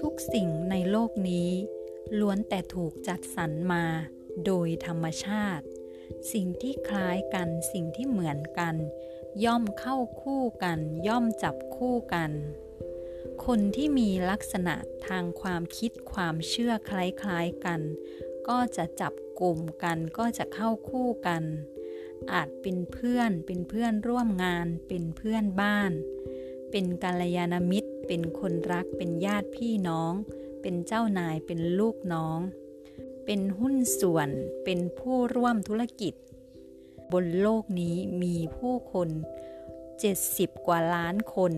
ทุกสิ่งในโลกนี้ ล้วนแต่ถูกจัดสรรมาโดยธรรมชาติ สิ่งที่คล้ายกันสิ่งที่เหมือนกัน ย่อมเข้าคู่กัน ย่อมจับคู่กัน คนที่มีลักษณะทางความคิดความเชื่อคล้ายๆกัน ก็จะจับกลุ่มกันก็จะเข้าคู่กัน อาจเป็นเพื่อน เป็นเพื่อนร่วมงาน เป็นเพื่อนบ้าน เป็นกัลยาณมิตร เป็นคนรัก เป็นญาติพี่น้อง เป็นเจ้านาย เป็นลูกน้อง เป็นหุ้นส่วน เป็นผู้ร่วมธุรกิจ บนโลกนี้มีผู้คน 70 กว่าล้านคน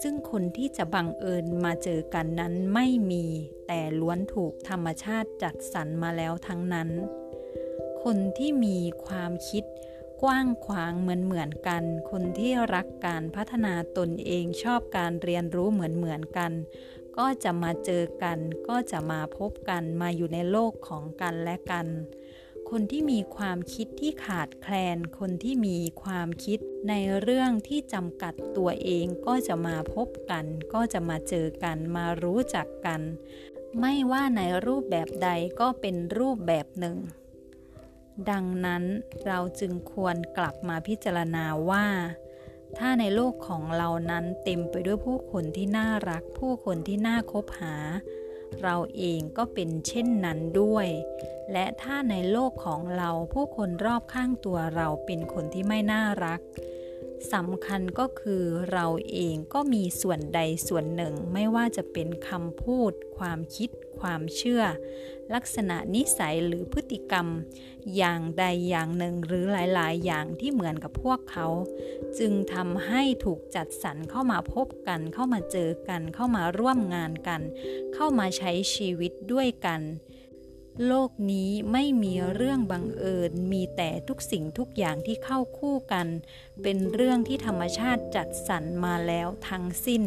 ซึ่งคนที่จะบังเอิญมาเจอกันนั้นไม่มี แต่ล้วนถูกธรรมชาติจัดสรรมาแล้วทั้งนั้นคนที่มีความคิด กว้างขวางเหมือนเหมือนกัน คนที่รักการพัฒนาตนเองชอบการเรียนรู้เหมือนเหมือนกัน ก็จะมาเจอกัน ก็จะมาพบกันมาอยู่ในโลกของกันและกัน คนที่มีความคิดที่ขาดแคลน คนที่มีความคิดในเรื่องที่จำกัดตัวเองก็จะมาพบกัน ก็จะมาเจอกันมารู้จักกัน ไม่ว่าในรูปแบบใดก็เป็นรูปแบบหนึ่ง ดังนั้นเราจึงควรกลับมาพิจารณาว่า ถ้าในโลกของเรานั้นเต็มไปด้วยผู้คนที่น่ารัก ผู้คนที่น่าคบหา เราเองก็เป็นเช่นนั้นด้วย และถ้าในโลกของเราผู้คนรอบข้างตัวเราเป็นคนที่ไม่น่ารัก สำคัญก็คือเราเองก็มีส่วนใดส่วนหนึ่ง ไม่ว่าจะเป็นคำพูด ความคิด ความเชื่อ ลักษณะนิสัยหรือพฤติกรรม อย่างใดอย่างหนึ่งหรือหลาย ๆ อย่างที่เหมือนกับพวกเขา จึงทำให้ถูกจัดสรรเข้ามาพบกัน เข้ามาเจอกัน เข้ามาร่วมงานกัน เข้ามาใช้ชีวิตด้วยกัน โลกนี้ไม่มีเรื่องบังเอิญ มีแต่ทุกสิ่งทุกอย่างที่เข้าคู่กัน เป็นเรื่องที่ธรรมชาติจัดสรรมาแล้วทั้งสิ้น